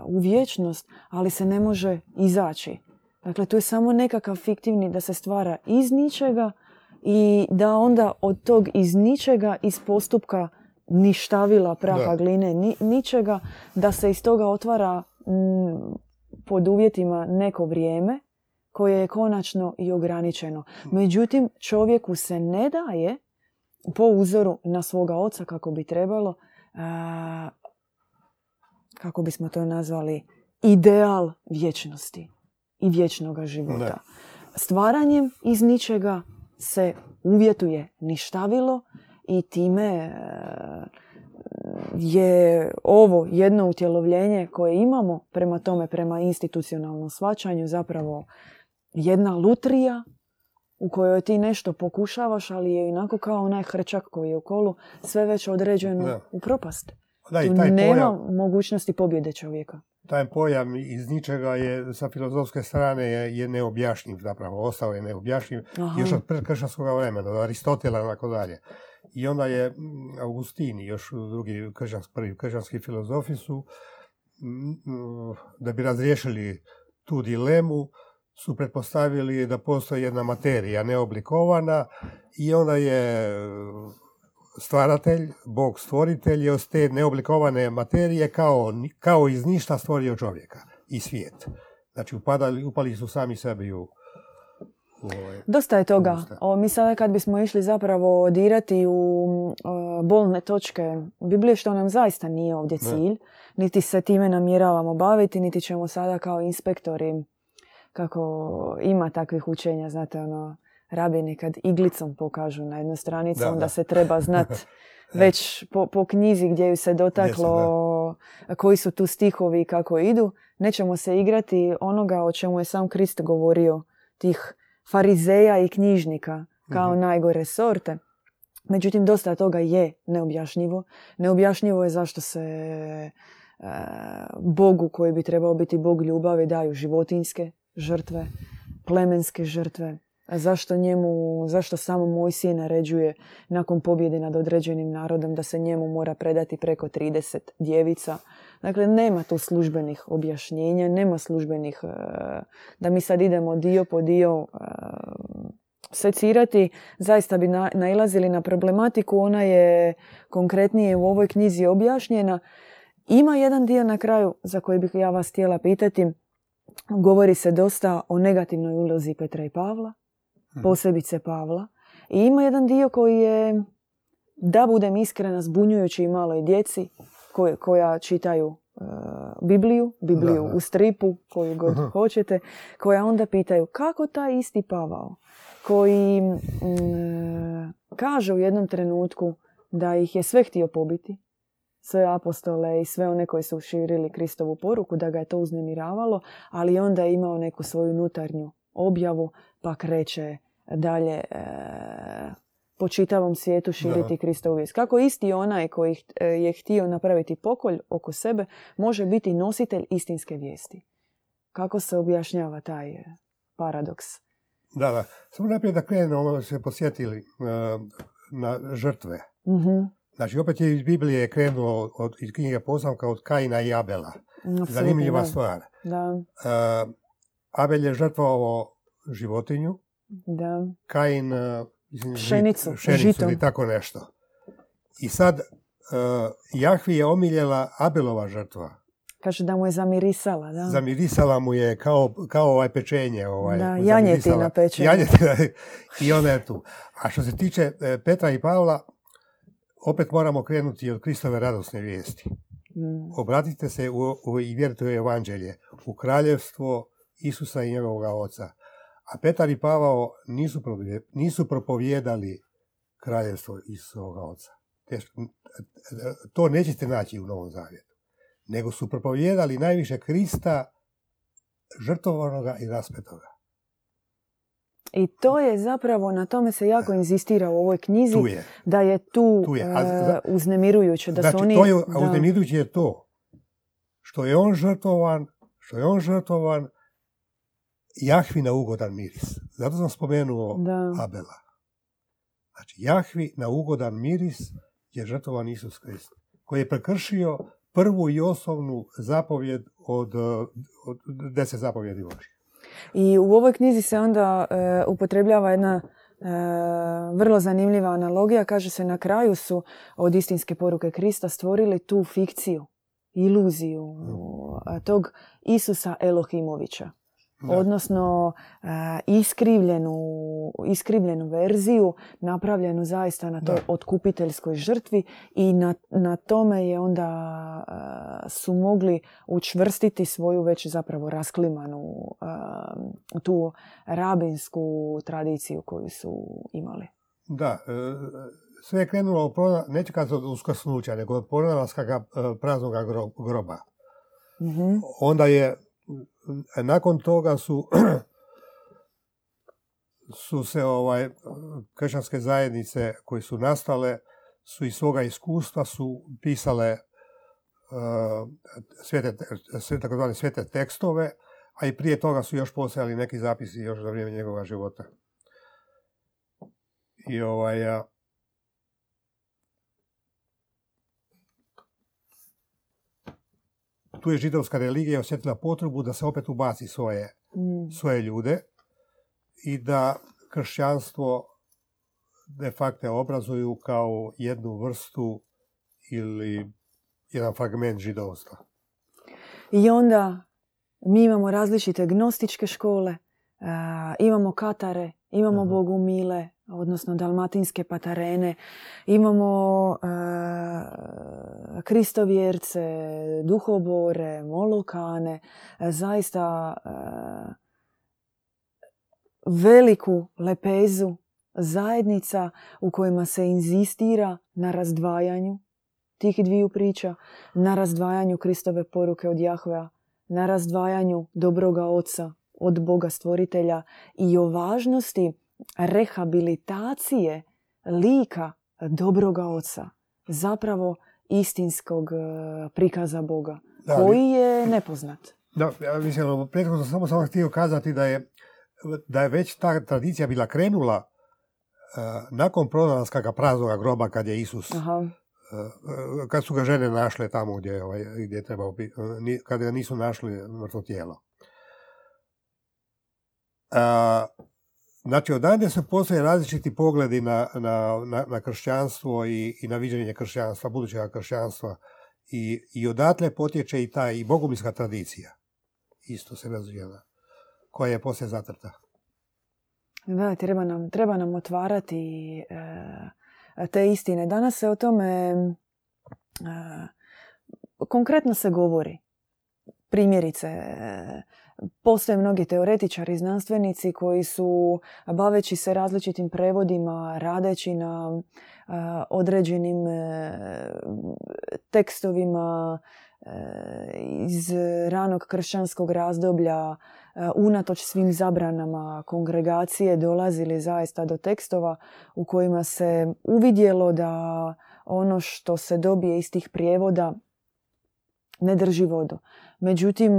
u vječnost, ali se ne može izaći. Dakle, tu je samo nekakav fiktivni da se stvara iz ničega i da onda od tog iz ničega, iz postupka ništavila praha gline, ni, ničega, da se iz toga otvara pod uvjetima neko vrijeme koje je konačno i ograničeno. Međutim, čovjeku se ne daje po uzoru na svoga oca kako bi trebalo, kako bismo to nazvali, ideal vječnosti i vječnog života. Stvaranjem iz ničega se uvjetuje ništavilo i time e, je ovo jedno utjelovljenje koje imamo prema tome, prema institucionalnom svačanju zapravo jedna lutrija u kojoj ti nešto pokušavaš, ali je inako kao onaj hrčak koji je u kolu sve već određeno u propast. Da, tu taj nema pojam, mogućnosti pobjede čovjeka. Taj pojam iz ničega je sa filozofske strane je, je neobjašnjiv zapravo, ostao je neobjašnjiv Aha. još od predkršćanskog vremena, od Aristotela i tako dalje. I onda je mm, Augustini, još drugi kršćanski, prvi kršćanski filozofi su, mm, mm, da bi razriješili tu dilemu, su pretpostavili da postoji jedna materija neoblikovana i onda je stvaratelj, Bog stvoritelj je od te neoblikovane materije kao, kao iz ništa stvorio čovjeka i svijet. Znači upadali, upali su sami sebi u, ovaj, Dosta je toga. O, mi sada kad bismo išli zapravo dirati u o, bolne točke Biblije, što nam zaista nije ovdje Ne. cilj, niti se time namjeravamo baviti, niti ćemo sada kao inspektori, kako ima takvih učenja, znate, ono, rabini kad iglicom pokažu na jednu stranicu, Da, onda da. se treba znat već po, po knjizi gdje ju se dotaklo, koji su tu stihovi i kako idu. Nećemo se igrati onoga o čemu je sam Krist govorio, tih farizeja i knjižnika kao Mhm. najgore sorte. Međutim, dosta toga je neobjašnjivo. Neobjašnjivo je zašto se e, Bogu koji bi trebao biti Bog ljubavi daju životinske žrtve, plemenske žrtve. A zašto njemu, zašto samo moj sin naređuje nakon pobjede nad određenim narodom da se njemu mora predati preko 30 djevica. Dakle, nema tu službenih objašnjenja, nema službenih, e, da mi sad idemo dio po dio e, secirati, zaista bi na, nailazili na problematiku, ona je konkretnije u ovoj knjizi objašnjena. Ima jedan dio na kraju za koji bih ja vas htjela pitati. Govori se dosta o negativnoj ulozi Petra i Pavla, posebice Pavla. I ima jedan dio koji je, da budem iskrena, zbunjujući i maloj djeci koje, koja čitaju e, Bibliju, Bibliju Da, da. u stripu, koju god Aha. hoćete, koja onda pitaju kako taj isti Pavao, koji mm, kaže u jednom trenutku da ih je sve htio pobiti, sve apostole i sve one koji su širili Kristovu poruku, da ga je to uznemiravalo, ali onda je imao neku svoju unutarnju objavu, pa kreće dalje e, po čitavom svijetu širiti Kristovu vijest. Kako isti onaj koji e, je htio napraviti pokolj oko sebe može biti nositelj istinske vijesti? Kako se objašnjava taj e, paradoks? Da, da. Samo naprijed da krenemo, ono se posjetili e, na žrtve. Mhm, Znači, opet je iz Biblije krenulo od, iz knjige posamka od Kaina i Abela. apsolutno, Zanimljiva da. stvar. Da, E, Abel je žrtvovao životinju, da. Kain žit- Pšenicu, pšenicu ili tako nešto. I sad, e, Jahvi je omiljela Abelova žrtva. Kaže da mu je zamirisala, da. Zamirisala mu je kao, kao ovaj pečenje. Ovaj, Da, janjetina pečenje. Janjetina i ona je tu. A što se tiče Petra i Pavla, opet moramo krenuti od Kristove radosne vijesti. Mm, Obratite se u, u, i vjerujte u evanđelje, u kraljevstvo Isusa i njegovog oca. A Petar i Pavao nisu, nisu propovjedali kraljevstvo Isusovog oca. To nećete naći u Novom Zavjetu. Nego su propovjedali najviše Krista, žrtvovanoga i raspetoga. I to je zapravo, na tome se jako inzistira u ovoj knjizi, Tu je. da je tu, Tu je. A e, za- uznemirujuće. Da znači, su oni, to je, da. uznemirujuće je to što je on žrtvovan, što je on žrtvovan Jahvi na ugodan miris. Zato sam spomenuo Da. Abela. Znači, Jahvi na ugodan miris je žrtvovan Isus Krist, koji je prekršio prvu i osnovnu zapovjed od, od deset zapovjedi Božih. I u ovoj knjizi se onda e, upotrebljava jedna e, vrlo zanimljiva analogija. Kaže se na kraju su od istinske poruke Krista stvorili tu fikciju, iluziju a, tog Isusa Elohimovića. Odnosno e, iskrivljenu, iskrivljenu verziju napravljenu zaista na toj otkupiteljskoj žrtvi i na, na tome je onda e, su mogli učvrstiti svoju već zapravo rasklimanu tu rabinsku tradiciju koju su imali. Da, sve je krenulo od, neću kazati od uskrsnuća, nego od pronalaska praznog groba. mm Onda je nakon toga su su se ovaj kršćanske zajednice koje su nastale su iz svoga iskustva su pisale uh, svete, sve, svete tekstove, a i prije toga su još postojali neki zapisi još za vrijeme njegova života. I ovaj, tu je židovska religija osjetila potrebu da se opet ubaci svoje, mm. svoje ljude i da kršćanstvo de facto obrazuju kao jednu vrstu ili jedan fragment židovstva. I onda mi imamo različite gnostičke škole, imamo katare, imamo mm bogumile, odnosno dalmatinske patarene, imamo uh, kristovjerce, duhobore, molokane, zaista veliku lepezu zajednica u kojima se inzistira na razdvajanju tih dviju priča, na razdvajanju Kristove poruke od Jahvea, na razdvajanju dobroga oca od Boga stvoritelja i o važnosti rehabilitacije lika dobroga oca, zapravo istinskog e, prikaza Boga, koji je nepoznat. Da, ja mislim, prethodno sam samo, samo htio kazati da je, da je već ta tradicija bila krenula uh, nakon pronalaska praznog groba kad je Isus Aha. Uh, kad su ga žene našle tamo gdje, ovaj, gdje je trebao biti, kad ga nisu našli mrtvo tijelo. Uh, Znači, odande se postoje različiti pogledi na, na, na, na kršćanstvo i, i na viđenje kršćanstva, budućeg kršćanstva. I, I odatle potječe i ta i bogumilska tradicija. Isto se razvijena. Koja je poslije zatrta. Da, treba nam, treba nam otvarati e, te istine. Danas se o tome e, konkretno se govori. Primjerice, e, Postoje mnogi teoretičari znanstvenici koji su, baveći se različitim prevodima, radeći na određenim e, tekstovima e, iz ranog kršćanskog razdoblja, e, unatoč svim zabranama kongregacije, dolazili zaista do tekstova u kojima se uvidjelo da ono što se dobije iz tih prijevoda ne drži vodu. Međutim,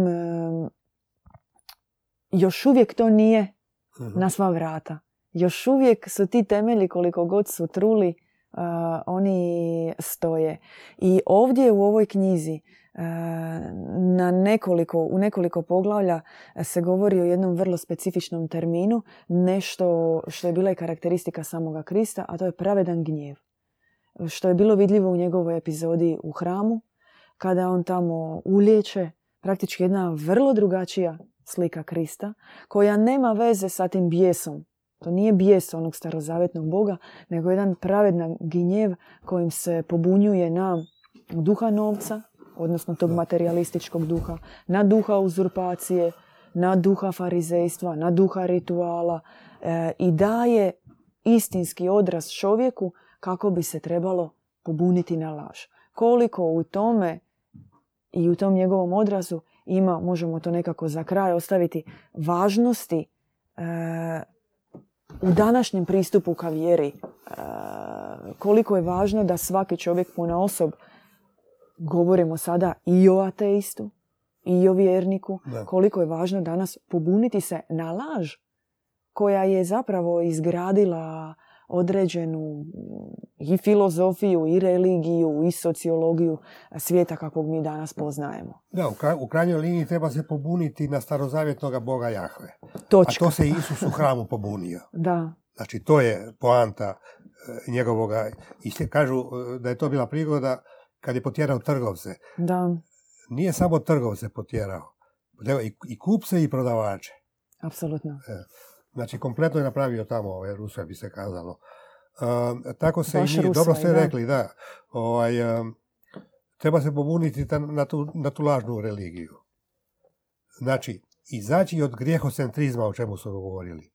još uvijek to nije mhm. na sva vrata. Još uvijek su ti temelji koliko god su truli, uh, oni stoje. I ovdje u ovoj knjizi uh, na nekoliko, u nekoliko poglavlja se govori o jednom vrlo specifičnom terminu, nešto što je bila i karakteristika samoga Krista, a to je pravedan gnjev. Što je bilo vidljivo u njegovoj epizodi u hramu, kada on tamo ulječe, praktički jedna vrlo drugačija slika Krista, koja nema veze sa tim bijesom. To nije bijes onog starozavetnog Boga, nego jedan pravedan ginjev kojim se pobunjuje na duha novca, odnosno tog materialističkog duha, na duha uzurpacije, na duha farizejstva, na duha rituala e, i daje istinski odraz čovjeku kako bi se trebalo pobuniti na laž. Koliko u tome i u tom njegovom odrazu ima, možemo to nekako za kraj ostaviti, važnosti e, u današnjem pristupu ka vjeri. E, koliko je važno da svaki čovjek puna osob, govorimo sada i o ateistu, i o vjerniku, koliko je važno danas pobuniti se na laž koja je zapravo izgradila određenu i filozofiju, i religiju, i sociologiju svijeta kakvog mi danas poznajemo. Da, u, krajnjoj liniji treba se pobuniti na starozavjetnog Boga Jahve. Točka. A to se Isus u hramu pobunio. Da. Znači, to je poanta e, njegovoga. I kažu e, da je to bila prigoda kad je potjerao trgovce. Da. Nije samo trgovce potjerao. I, i kupce i prodavače. Apsolutno. E, znači, kompletno je napravio tamo ove Rusve, bi se kazalo. E, tako se Baš i mi, Rusvaj, dobro ste da. rekli, da. Ovaj, e, treba se pobuniti ta- na tu, na tu lažnu religiju. Znači, izaći od grijehocentrizma, o čemu su govorili,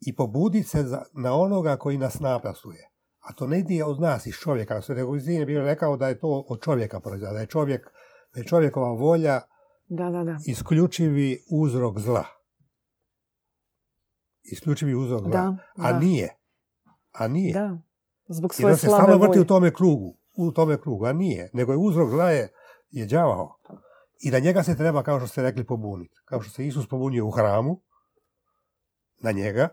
i pobuditi se za, na onoga koji nas napastuje. A to ne ide od nas, iz čovjeka. Sve nego je bio rekao da je to od čovjeka proizvod, da je čovjek, da je čovjekova volja Da, da, da. isključivi uzrok zla. Isključivi uzrok zla. Da, A da. nije. A nije. Da. Zbog svoje on se slabe stalno vrti volje. u tome krugu. U tome krugu. A nije. Nego je uzrok zla je, je đavao. I da njega se treba, kao što ste rekli, pobuniti. Kao što se Isus pobunio u hramu, na njega,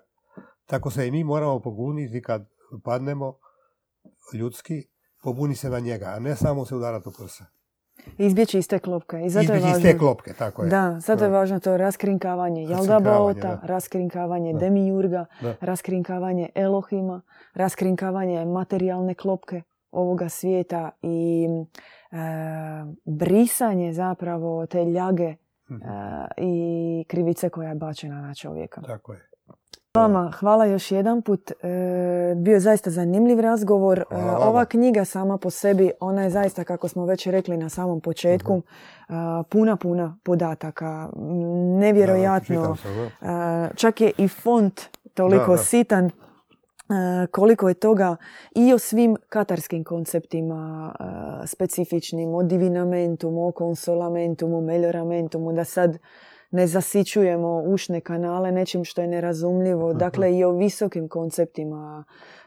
tako se i mi moramo pobuniti kad padnemo ljudski, pobuni se na njega, a ne samo se udarati u prsa. Izbjeći iz te klopke. I zato je Izbjeći iz važno. te klopke, tako je. Da, zato je važno to raskrinkavanje Jelda Raskrinkavanje, da. Demijurga, Da. raskrinkavanje Elohima, raskrinkavanje materijalne klopke ovoga svijeta i e, brisanje zapravo te ljage Mhm. e, i krivice koja je bačena na čovjeka. Tako je. Vama hvala još jedan put. E, bio je zaista zanimljiv razgovor. E, Hvala ova knjiga sama po sebi, ona je zaista, kako smo već rekli na samom početku, a, puna, puna podataka. Nevjerojatno. Da. A, čak je i font toliko Da, da. sitan. koliko je toga i o svim katarskim konceptima specifičnim, o divinamentumu, o konsolamentumu, melioramentumu, da sad ne zasićujemo ušne kanale nečim što je nerazumljivo. Mhm. Dakle, i o visokim konceptima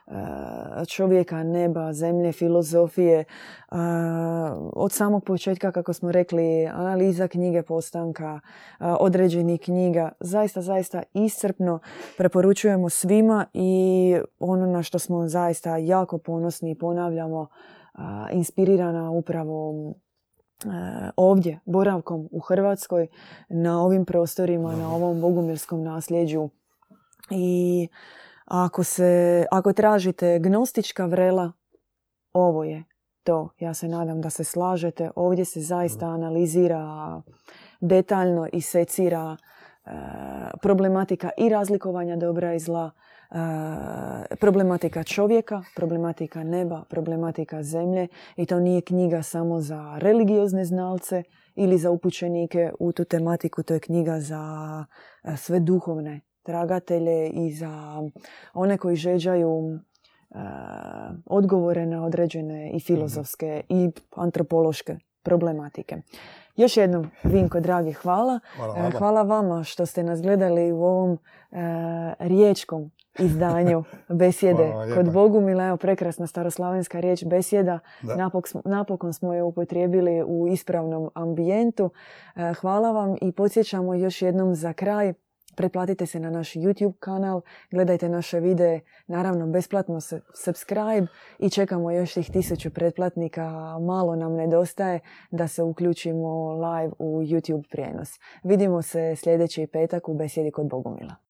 a, čovjeka, neba, zemlje, filozofije. A, Od samog početka, kako smo rekli, analiza knjige postanka, a, određenih knjiga, zaista, zaista iscrpno preporučujemo svima i ono na što smo zaista jako ponosni i ponavljamo, inspirirana upravo e, ovdje, boravkom u Hrvatskoj, na ovim prostorima, na ovom bogumirskom nasljeđu. I ako, se, ako tražite gnostička vrela, ovo je to. Ja se nadam da se slažete. Ovdje se zaista analizira detaljno i secira e, problematika i razlikovanja dobra i zla, e, problematika čovjeka, problematika neba, problematika zemlje i to nije knjiga samo za religiozne znalce ili za upućenike u tu tematiku, to je knjiga za e, sve duhovne tragatelje i za one koji žeđaju e, odgovore na određene i filozofske i antropološke problematike. Još jednom, Vinko, dragi, hvala. Hvala vama. Hvala vama što ste nas gledali u ovom e, riječkom izdanju besjede Hvala kod Bogumila. Evo, prekrasna staroslavenska riječ besjeda. Da. Napok smo- napokon smo je upotrijebili u ispravnom ambijentu. E, Hvala vam i podsjećamo još jednom za kraj. Pretplatite se na naš YouTube kanal, gledajte naše videe, naravno besplatno se subscribe i čekamo još tih tisuću pretplatnika, malo nam nedostaje da se uključimo live u YouTube prijenos. Vidimo se sljedeći petak u Besjedi kod Bogumila.